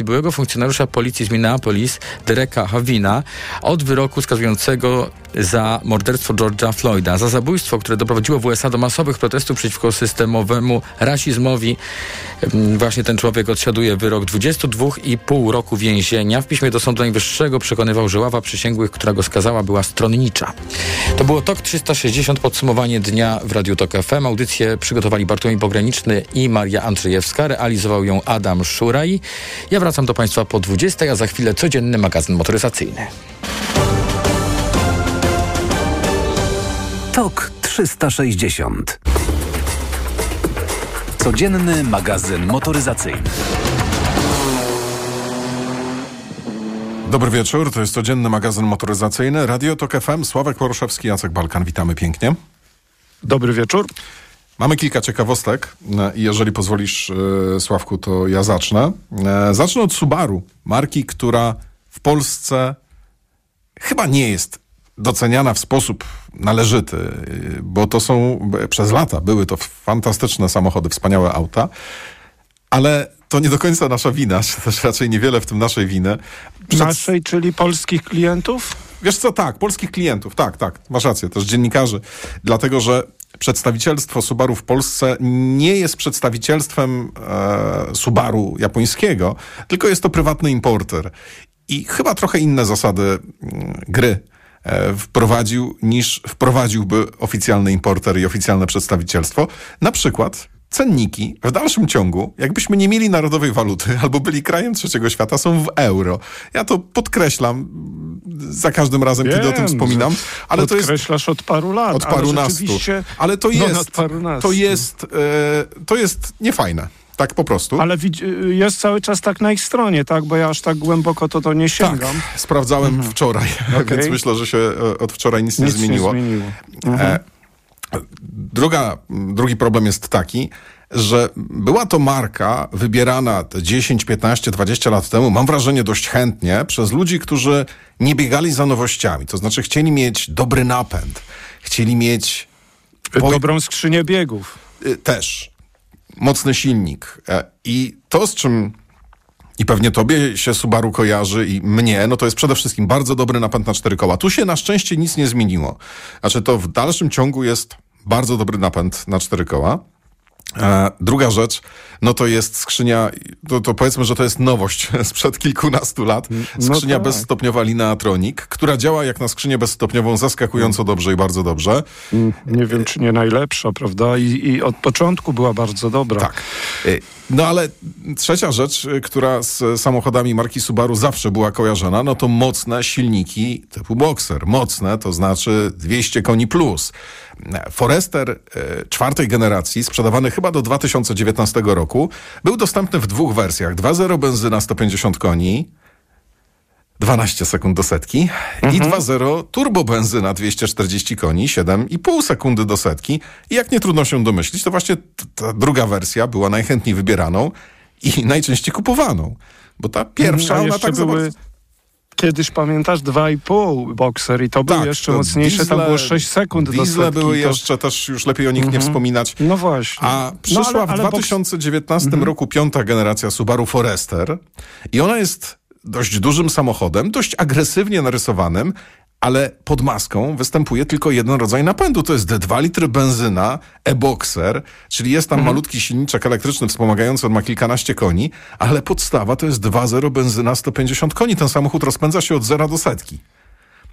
byłego funkcjonariusza policji z Minneapolis, Dereka Havina, od wyroku skazującego za morderstwo George'a Floyda, za zabójstwo, które doprowadziło w USA do masowych protestów przeciwko systemowemu rasizmowi. Właśnie ten człowiek odsiaduje wyrok 22,5 roku więzienia. W piśmie do Sądu Najwyższego przekonywał, że ława przysięgłych, która go skazała, była stronnicza. To było TOK 360, podsumowanie dnia w Radiu TOK FM. Audycję przygotowali Bartłomiej Pograniczny i Maria Andrzejewska. Realizował ją Adam Szuraj. Ja wracam do Państwa po 20, a za chwilę codzienny magazyn motoryzacyjny. TOK 360. Codzienny magazyn motoryzacyjny. Dobry wieczór, to jest codzienny magazyn motoryzacyjny. Radio Tok FM, Sławek Poruszewski, Jacek Balkan. Witamy pięknie. Dobry wieczór. Mamy kilka ciekawostek e, i jeżeli pozwolisz, e, Sławku, to ja zacznę. E, Zacznę od Subaru, marki, która w Polsce chyba nie jest doceniana w sposób należyty, bo to są przez lata były to fantastyczne samochody, wspaniałe auta, ale to nie do końca nasza wina, czy też raczej niewiele w tym naszej winy. Przed- Naszej, czyli polskich klientów? Wiesz co, tak, polskich klientów, tak, tak, masz rację, też dziennikarzy, dlatego że przedstawicielstwo Subaru w Polsce nie jest przedstawicielstwem e, Subaru japońskiego, tylko jest to prywatny importer. I chyba trochę inne zasady mm, gry e, wprowadził niż wprowadziłby oficjalny importer i oficjalne przedstawicielstwo. Na przykład cenniki w dalszym ciągu, jakbyśmy nie mieli narodowej waluty albo byli krajem trzeciego świata, są w euro. Ja to podkreślam za każdym razem, kiedy o tym Wiem, wspominam, ale to jest Podkreślasz od paru lat. od ale parunastu. rzeczywiście- Ale to No, jest, to jest, e, to jest niefajne. Tak po prostu. Ale widz- jest cały czas tak na ich stronie, tak? Bo ja aż tak głęboko to, to nie tak, sięgam. sprawdzałem wczoraj, Okej. więc myślę, że się e, od wczoraj nic, nie Nic zmieniło. Nie zmieniło. E, druga, drugi problem jest taki, że była to marka wybierana te 10, 15, 20 lat temu, mam wrażenie dość chętnie, przez ludzi, którzy nie biegali za nowościami. To znaczy chcieli mieć dobry napęd, chcieli mieć Dobrą skrzynię biegów. y, też mocny silnik. E, I to, z czym i pewnie tobie się Subaru kojarzy i mnie, no to jest przede wszystkim bardzo dobry napęd na cztery koła. Tu się na szczęście nic nie zmieniło. Znaczy to w dalszym ciągu jest bardzo dobry napęd na cztery koła. E, druga rzecz, no to jest skrzynia, to, to powiedzmy, że to jest nowość sprzed kilkunastu lat. Skrzynia tak. bezstopniowa która działa jak na skrzynię bezstopniową zaskakująco dobrze i bardzo dobrze. Nie wiem, czy nie najlepsza, prawda? I, I od początku była bardzo dobra. Tak. Y, No ale trzecia rzecz, y, która z samochodami marki Subaru zawsze była kojarzona, no to mocne silniki typu Boxer. Mocne, to znaczy 200 koni plus. Forester y, czwartej generacji, sprzedawany chyba do 2019 roku, był dostępny w dwóch wersjach. 2.0 benzyna 150 koni, 12 sekund do setki i 2.0 turbo benzyna 240 koni, 7,5 sekundy do setki. I jak nie trudno się domyślić, to właśnie ta druga wersja była najchętniej wybieraną i najczęściej kupowaną. Bo ta pierwsza, A ona tak były kiedyś, pamiętasz, 2,5 bokser i to był Tak, jeszcze to mocniejsze, tam diesle- było 6 sekund Diesle były to... jeszcze, też już lepiej o nich nie wspominać. No właśnie. A No, przyszła ale- w ale boks- 2019 Mhm. roku piąta generacja Subaru Forester i ona jest dość dużym samochodem, dość agresywnie narysowanym, ale pod maską występuje tylko jeden rodzaj napędu. To jest 2 litry benzyna, e-boxer, czyli jest tam Mhm. malutki silniczek elektryczny wspomagający, on ma kilkanaście koni, ale podstawa to jest 2.0 benzyna 150 koni. Ten samochód rozpędza się od zera do setki.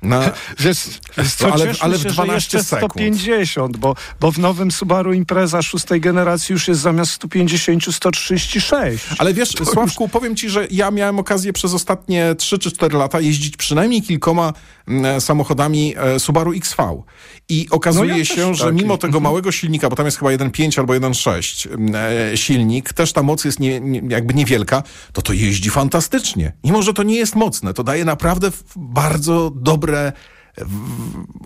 Na, Wiesz, wiesz co, ale- ale, w się, 12 że sekund. 150, bo, bo w nowym Subaru Impreza szóstej generacji już jest zamiast 150 136. Ale wiesz, Sławku, powiem ci, że ja miałem okazję przez ostatnie 3 czy 4 lata jeździć przynajmniej kilkoma mm, samochodami e, Subaru XV. I okazuje No ja się, że taki. mimo tego małego silnika, bo tam jest chyba 1.5 albo 1.6 mm, e, silnik, też ta moc jest nie, nie, jakby niewielka, to to jeździ fantastycznie. Mimo, że to nie jest mocne, to daje naprawdę bardzo dobre w-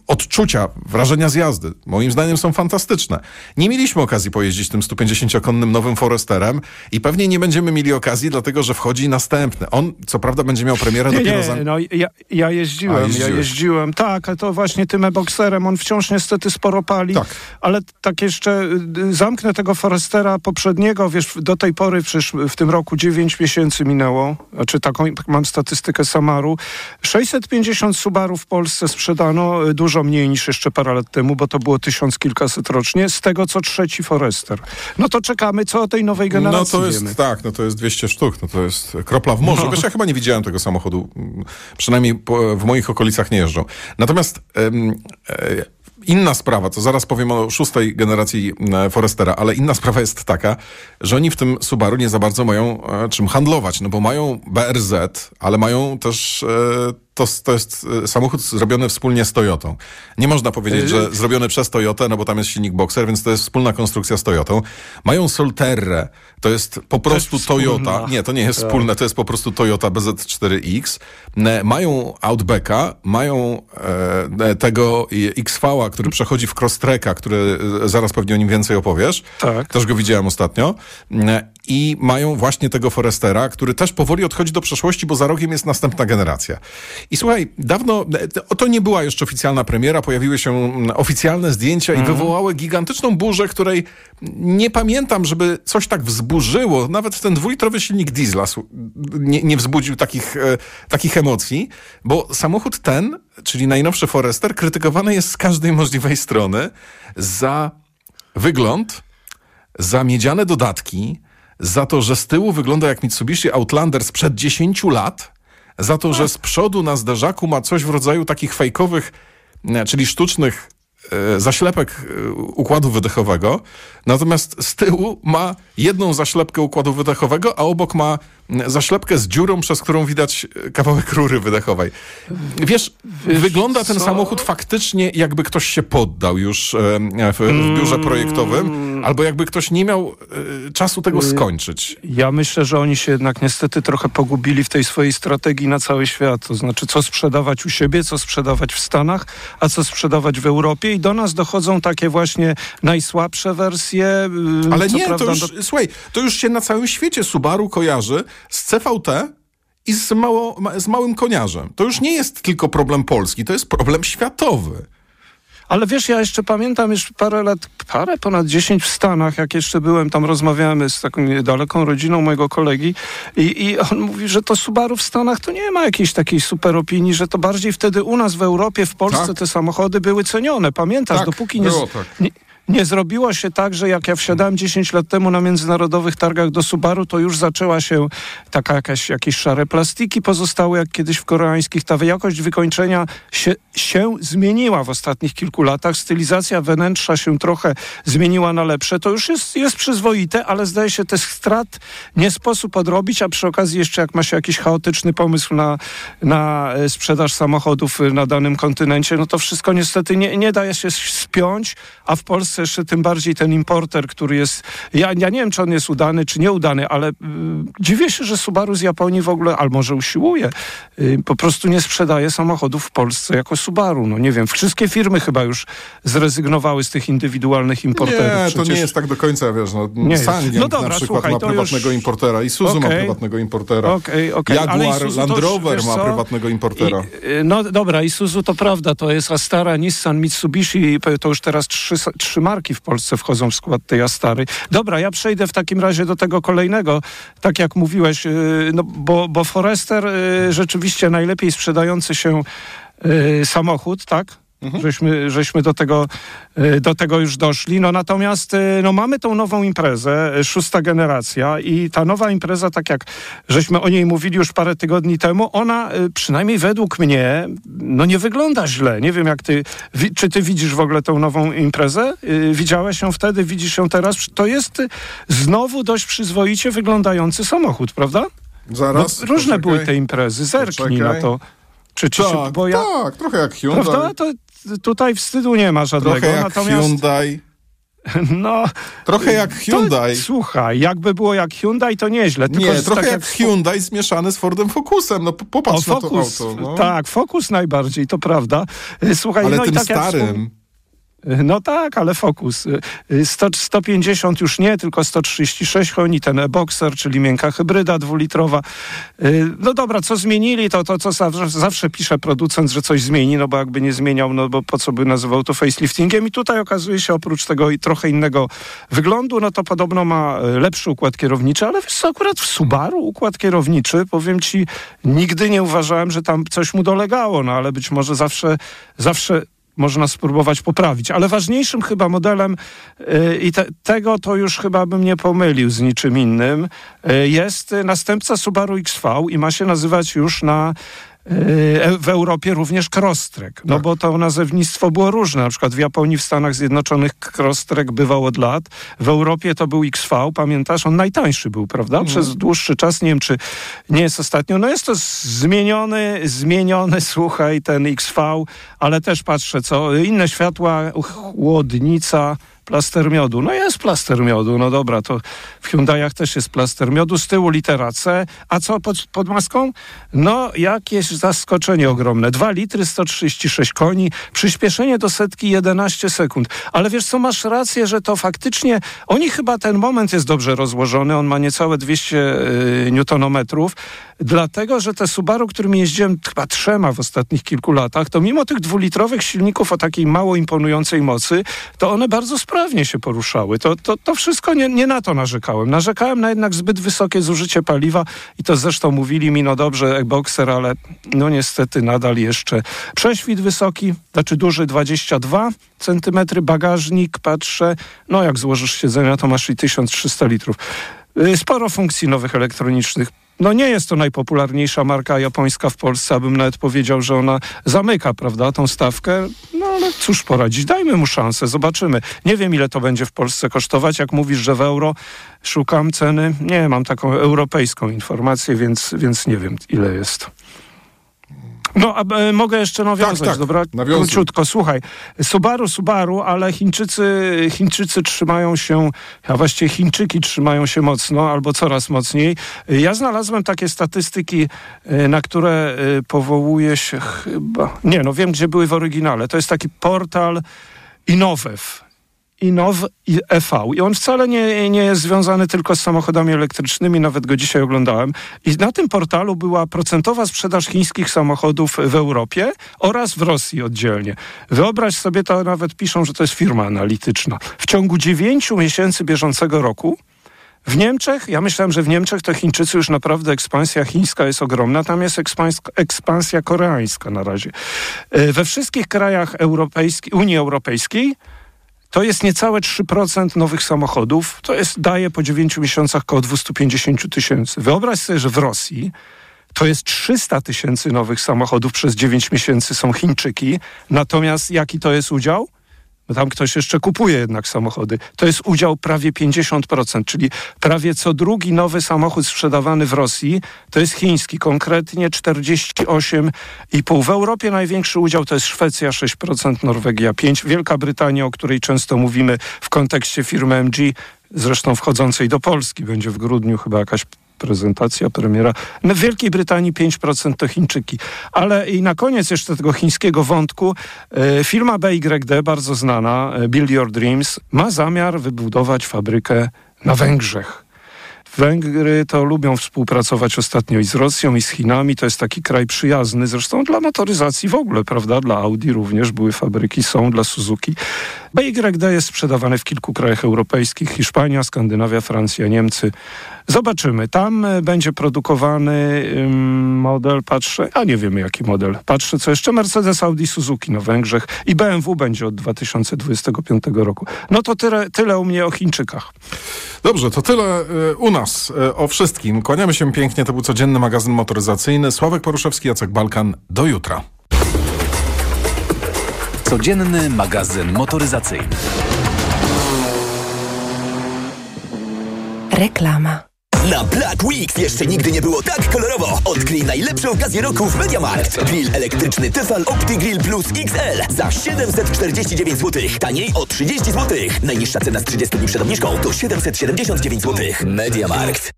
odczucia, wrażenia z jazdy, moim zdaniem są fantastyczne. Nie mieliśmy okazji pojeździć tym 150-konnym nowym Foresterem i pewnie nie będziemy mieli okazji, dlatego że wchodzi następny. On, co prawda, będzie miał premierę Nie, dopiero nie, za... no ja, ja jeździłem, A, ja jeździłem, tak, a to właśnie tym e-boxerem, on wciąż niestety sporo pali, Tak. ale tak jeszcze y, zamknę tego Forestera poprzedniego, wiesz, do tej pory przecież w tym roku 9 miesięcy minęło, znaczy taką, tak mam statystykę Samaru, 650 Subaru w Polsce sprzedano, y, dużo mniej niż jeszcze parę lat temu, bo to było tysiąc kilkaset rocznie, z tego co trzeci Forester. No to czekamy, co o tej nowej No generacji to jest, wiemy. tak, no to jest 200 sztuk, no to jest kropla w morzu. No. Wiesz, ja chyba nie widziałem tego samochodu, przynajmniej po, w moich okolicach nie jeżdżą. Natomiast em, e, inna sprawa, to zaraz powiem o szóstej generacji e, Forestera, ale inna sprawa jest taka, że oni w tym Subaru nie za bardzo mają e, czym handlować, no bo mają BRZ, ale mają też... E, to, to jest e, samochód zrobiony wspólnie z Toyotą. Nie można powiedzieć, że zrobiony przez Toyotę, no bo tam jest silnik Boxer, więc to jest wspólna konstrukcja z Toyotą. Mają Solterre, to jest po prostu wspólna. Toyota. Nie, to nie jest wspólne, to jest po prostu Toyota BZ4X. Ne, Mają Outbacka, mają e, tego XV, który przechodzi w Crosstreka, który e, zaraz pewnie o nim więcej opowiesz. Tak. Też go widziałem ostatnio. I mają właśnie tego Forestera, który też powoli odchodzi do przeszłości, bo za rogiem jest następna generacja. I słuchaj, dawno, e, to- nie była jeszcze oficjalna premiera, pojawiły się mm, oficjalne zdjęcia i wywołały gigantyczną burzę, której nie pamiętam, żeby coś tak wzburzyło. Nawet ten dwulitrowy silnik diesla nie, nie wzbudził takich, e, takich emocji, bo samochód ten, czyli najnowszy Forester, krytykowany jest z każdej możliwej strony za wygląd, za miedziane dodatki, za to, że z tyłu wygląda jak Mitsubishi Outlander sprzed 10 lat, za to, że z przodu na zderzaku ma coś w rodzaju takich fejkowych, e, czyli sztucznych e, zaślepek e, układu wydechowego, natomiast z tyłu ma jedną zaślepkę układu wydechowego, a obok ma zaślepkę z dziurą, przez którą widać kawałek rury wydechowej. Wiesz, wygląda ten co? samochód faktycznie jakby ktoś się poddał już w, w biurze projektowym, albo jakby ktoś nie miał e, czasu tego skończyć. Ja myślę, że oni się jednak niestety trochę pogubili w tej swojej strategii na cały świat. To znaczy, co sprzedawać u siebie, co sprzedawać w Stanach, a co sprzedawać w Europie. I do nas dochodzą takie właśnie najsłabsze wersje. yy, Ale nie, to prawda już, do- słuchaj, to już się na całym świecie Subaru kojarzy z CVT i z, mało, ma- z małym koniarzem. To już nie jest tylko problem polski, to jest problem światowy. Ale wiesz, ja jeszcze pamiętam już parę lat, parę, ponad 10 w Stanach, jak jeszcze byłem, tam rozmawiałem z taką daleką rodziną mojego kolegi i, i on mówi, że to Subaru w Stanach to nie ma jakiejś takiej super opinii, że to bardziej wtedy u nas w Europie, w Polsce Tak. te samochody były cenione. Pamiętasz, Tak, dopóki nie, było tak. nie, nie zrobiło się tak, że jak ja wsiadałem 10 lat temu na międzynarodowych targach do Subaru, to już zaczęła się taka jakaś, jakieś szare plastiki pozostały, jak kiedyś w koreańskich. Ta jakość wykończenia się, się zmieniła w ostatnich kilku latach. Stylizacja wnętrza się trochę zmieniła na lepsze. To już jest, jest przyzwoite, ale zdaje się, tych strat nie sposób odrobić, a przy okazji jeszcze jak ma się jakiś chaotyczny pomysł na, na e, sprzedaż samochodów e, na danym kontynencie, no to wszystko niestety nie, nie daje się spiąć, a w Polsce jeszcze tym bardziej ten importer, który jest, ja, ja nie wiem, czy on jest udany, czy nieudany, ale y, dziwię się, że Subaru z Japonii w ogóle, albo może usiłuje, y, po prostu nie sprzedaje samochodów w Polsce jako Subaru. No nie wiem, wszystkie firmy chyba już zrezygnowały z tych indywidualnych importerów. Nie, to nie Przecież- jest tak do końca, wiesz, no, Nie. Sangyang No dobra, na przykład słuchaj, ma prywatnego już- importera, Isuzu ma Okej. prywatnego importera, okej, ale Jaguar, Land już, Rover wiesz ma prywatnego importera. I, y, no dobra, Isuzu to prawda, to jest Astara, Nissan, Mitsubishi, to już teraz trzy, trzy marki w Polsce wchodzą w skład tej Astary. Dobra, ja przejdę w takim razie do tego kolejnego, tak jak mówiłeś, y, no, bo, bo Forester y, rzeczywiście najlepiej sprzedający się y, samochód, tak? Żeśmy, żeśmy do, tego, y, do tego już doszli. No natomiast y, no, mamy tą nową imprezę, y, szósta generacja i ta nowa impreza, tak jak żeśmy o niej mówili już parę tygodni temu, ona przynajmniej według mnie no nie wygląda źle. Nie wiem jak ty, czy ty widzisz w ogóle tą nową imprezę? Widziałeś ją wtedy, widzisz ją teraz? To jest znowu dość przyzwoicie wyglądający samochód, prawda? Zaraz, różne poczekaj. były te imprezy, zerknij Poczekaj. na to. Czy, czy, się- Tak, bo ja, tak, trochę jak Hyundai. Prawda? To tutaj wstydu nie ma żadnego. Trochę jak Natomiast Hyundai. No, Trochę jak Hyundai. To, słuchaj, jakby było jak Hyundai, to nieźle. Tylko, nie, trochę tak jak, jak Hyundai zmieszany z Fordem Focusem. No popatrz o, Focus, na to auto. No. Tak, Focus najbardziej, to prawda. Słuchaj, Ale no tym i tak starym. No tak, ale fokus. 100, 150 już nie, tylko 136 koni, ten e-boxer, czyli miękka hybryda dwulitrowa. No dobra, co zmienili, to to, co zawsze, zawsze pisze producent, że coś zmieni, no bo jakby nie zmieniał, no bo po co by nazywał to faceliftingiem i tutaj okazuje się oprócz tego i trochę innego wyglądu, no to podobno ma lepszy układ kierowniczy, ale wiesz co, akurat w Subaru układ kierowniczy, powiem ci, nigdy nie uważałem, że tam coś mu dolegało, no ale być może zawsze, zawsze można spróbować poprawić. Ale ważniejszym chyba modelem yy, i te, tego to już chyba bym nie pomylił z niczym innym, yy, jest następca Subaru XV i ma się nazywać już na w Europie również crosstrek, no tak. bo to nazewnictwo było różne. Na przykład w Japonii, w Stanach Zjednoczonych crosstrek bywał od lat. W Europie to był XV, pamiętasz? On najtańszy był, prawda? Mhm. Przez dłuższy czas, nie wiem czy nie jest ostatnio. No jest to zmieniony, zmieniony, słuchaj, ten XV, ale też patrzę, co inne światła, chłodnica, plaster miodu. No jest plaster miodu, no dobra, to w Hyundaiach też jest plaster miodu, z tyłu litera C. A co pod, pod maską? No jakieś zaskoczenie ogromne. 2 litry, 136 koni, przyspieszenie do setki 11 sekund. Ale wiesz co, masz rację, że to faktycznie, oni chyba ten moment jest dobrze rozłożony, on ma niecałe 200 y, newtonometrów, dlatego, że te Subaru, którymi jeździłem chyba trzema w ostatnich kilku latach, to mimo tych dwulitrowych silników o takiej mało imponującej mocy, to one bardzo sprawnie się poruszały. To, to, to wszystko nie, nie na to narzekałem. Narzekałem na jednak zbyt wysokie zużycie paliwa i to zresztą mówili mi, no dobrze, boxer, ale no niestety nadal jeszcze prześwit wysoki, znaczy duży 22 centymetry, bagażnik, patrzę, no jak złożysz siedzenia, to masz i 1300 litrów. Y, sporo funkcji nowych elektronicznych. No nie jest to najpopularniejsza marka japońska w Polsce, abym nawet powiedział, że ona zamyka, prawda, tą stawkę. No ale cóż poradzić, dajmy mu szansę, zobaczymy. Nie wiem, ile to będzie w Polsce kosztować. Jak mówisz, że w euro szukam ceny, nie, mam taką europejską informację, więc, więc nie wiem, ile jest. No, a, e, mogę jeszcze nawiązać, tak, tak. dobra? Nawiązuj. Króciutko, słuchaj. Subaru, Subaru, ale Chińczycy, Chińczycy trzymają się, a właściwie Chińczyki trzymają się mocno, albo coraz mocniej. Ja znalazłem takie statystyki, e, na które e, powołuje się chyba, nie, no wiem, gdzie były w oryginale. To jest taki portal Innowew. INOW i EV. I on wcale nie, nie jest związany tylko z samochodami elektrycznymi, nawet go dzisiaj oglądałem. I na tym portalu była procentowa sprzedaż chińskich samochodów w Europie oraz w Rosji oddzielnie. Wyobraź sobie, to nawet piszą, że to jest firma analityczna. W ciągu dziewięciu miesięcy bieżącego roku w Niemczech, ja myślałem, że w Niemczech to Chińczycy już naprawdę ekspansja chińska jest ogromna, tam jest ekspansja koreańska na razie. E, we wszystkich krajach europejskich, Unii Europejskiej to jest niecałe 3% nowych samochodów. To jest, daje po 9 miesiącach około 250 tysięcy. Wyobraź sobie, że w Rosji to jest 300 tysięcy nowych samochodów przez 9 miesięcy są Chińczyki. Natomiast jaki to jest udział? Tam ktoś jeszcze kupuje jednak samochody. To jest udział prawie 50%, czyli prawie co drugi nowy samochód sprzedawany w Rosji to jest chiński, konkretnie 48,5%. W Europie największy udział to jest Szwecja 6%, Norwegia 5%, Wielka Brytania, o której często mówimy w kontekście firmy MG, zresztą wchodzącej do Polski, będzie w grudniu chyba jakaś prezentacja, premiera. W Wielkiej Brytanii 5% to Chińczyki. Ale i na koniec jeszcze tego chińskiego wątku, e, firma BYD, bardzo znana, e, Build Your Dreams, ma zamiar wybudować fabrykę na Węgrzech. Węgry to lubią współpracować ostatnio i z Rosją, i z Chinami. To jest taki kraj przyjazny, zresztą dla motoryzacji w ogóle, prawda? Dla Audi również były fabryki, są dla Suzuki. BYD jest sprzedawany w kilku krajach europejskich, Hiszpania, Skandynawia, Francja, Niemcy. Zobaczymy. Tam e, będzie produkowany model, patrzę, a nie wiemy jaki model. Patrzę, co jeszcze Mercedes, Audi, Suzuki na Węgrzech i BMW będzie od 2025 roku. No to tyle, tyle u mnie o Chińczykach. Dobrze, to tyle e, u nas e, o wszystkim. Kłaniamy się pięknie. To był codzienny magazyn motoryzacyjny. Sławek Poruszewski, Jacek Balkan. Do jutra. Codzienny magazyn motoryzacyjny. Reklama. Na Black Weeks jeszcze nigdy nie było tak kolorowo. Odkryj Rozgrij najlepsze okazje roku w MediaMarkt. Grill elektryczny Tefal OptiGrill Plus XL za 749 zł. Taniej o 30 zł. Najniższa cena z 30 dni przed obniżką to 779 zł. MediaMarkt.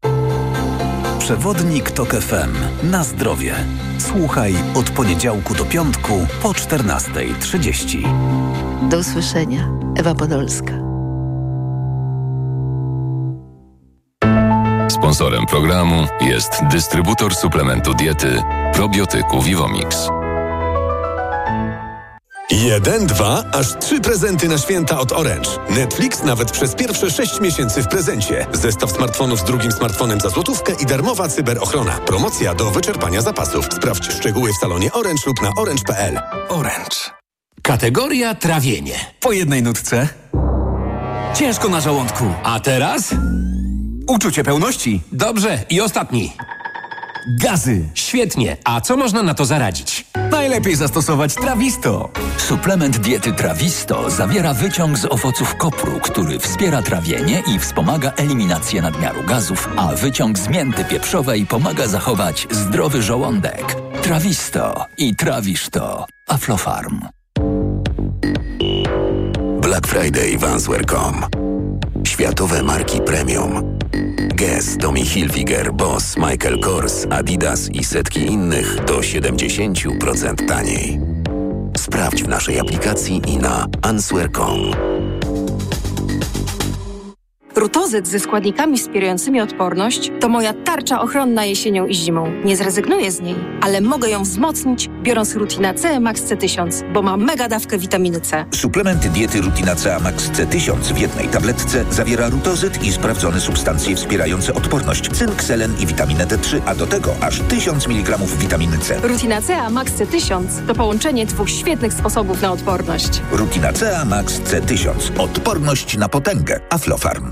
Przewodnik TOK FM. Na zdrowie. Słuchaj od poniedziałku do piątku po 14.30. Do usłyszenia. Ewa Podolska. Sponsorem programu jest dystrybutor suplementu diety probiotyku Vivomix. Jeden, dwa, aż trzy prezenty na święta od Orange. Netflix nawet przez pierwsze sześć miesięcy w prezencie. Zestaw smartfonów z drugim smartfonem za złotówkę i darmowa cyberochrona. Promocja do wyczerpania zapasów. Sprawdź szczegóły w salonie Orange lub na orange.pl. Orange. Kategoria trawienie. Po jednej nutce. Ciężko na żołądku. A teraz? Uczucie pełności. Dobrze. I ostatni. Gazy. Świetnie. A co można na to zaradzić? Najlepiej zastosować Trawisto. Suplement diety Trawisto zawiera wyciąg z owoców kopru, który wspiera trawienie i wspomaga eliminację nadmiaru gazów, a wyciąg z mięty pieprzowej pomaga zachować zdrowy żołądek. Trawisto i trawisz to. Aflofarm. Black Friday w Answer.com. Światowe marki premium. Guess, Tommy Hilfiger, Boss, Michael Kors, Adidas i setki innych do 70% taniej. Sprawdź w naszej aplikacji i na answer.com. Rutozyt ze składnikami wspierającymi odporność to moja tarcza ochronna jesienią i zimą. Nie zrezygnuję z niej, ale mogę ją wzmocnić, biorąc Rutina C Max C1000, bo ma mega dawkę witaminy C. Suplement diety Rutina C Max C1000 w jednej tabletce zawiera rutozyt i sprawdzone substancje wspierające odporność, cynk, selen i witaminę D3, a do tego aż 1000 mg witaminy C. Rutina C Max C1000 to połączenie dwóch świetnych sposobów na odporność. Rutina C Max C1000. Odporność na potęgę. Aflofarm.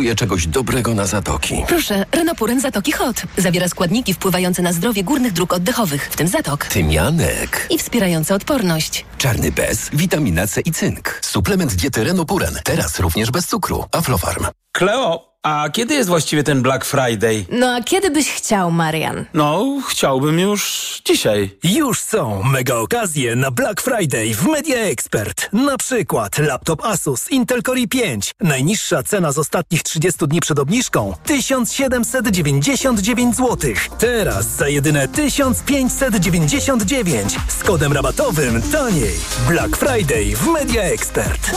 Potrzebuję czegoś dobrego na zatoki. Proszę, Renopuren Zatoki Hot. Zawiera składniki wpływające na zdrowie górnych dróg oddechowych, w tym zatok. Tymianek. I wspierające odporność. Czarny bez, witamina C i cynk. Suplement diety Renopuren. Teraz również bez cukru. Aflofarm. Kleo, a kiedy jest właściwie ten Black Friday? No a kiedy byś chciał, Marian? No, chciałbym już dzisiaj. Już są mega okazje na Black Friday w Media Expert. Na przykład laptop Asus Intel Core i5. Najniższa cena z ostatnich 30 dni przed obniżką 1799 zł. Teraz za jedyne 1599 z kodem rabatowym taniej. Black Friday w Media Expert.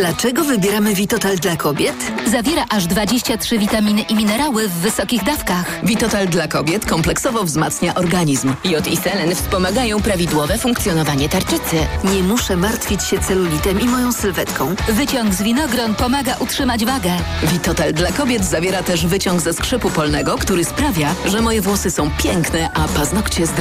Dlaczego wybieramy Vitotal dla kobiet? Zawiera aż 23 witaminy i minerały w wysokich dawkach. Vitotal dla kobiet kompleksowo wzmacnia organizm. Jod i selen wspomagają prawidłowe funkcjonowanie tarczycy. Nie muszę martwić się celulitem i moją sylwetką. Wyciąg z winogron pomaga utrzymać wagę. Vitotal dla kobiet zawiera też wyciąg ze skrzypu polnego, który sprawia, że moje włosy są piękne, a paznokcie zdrowe.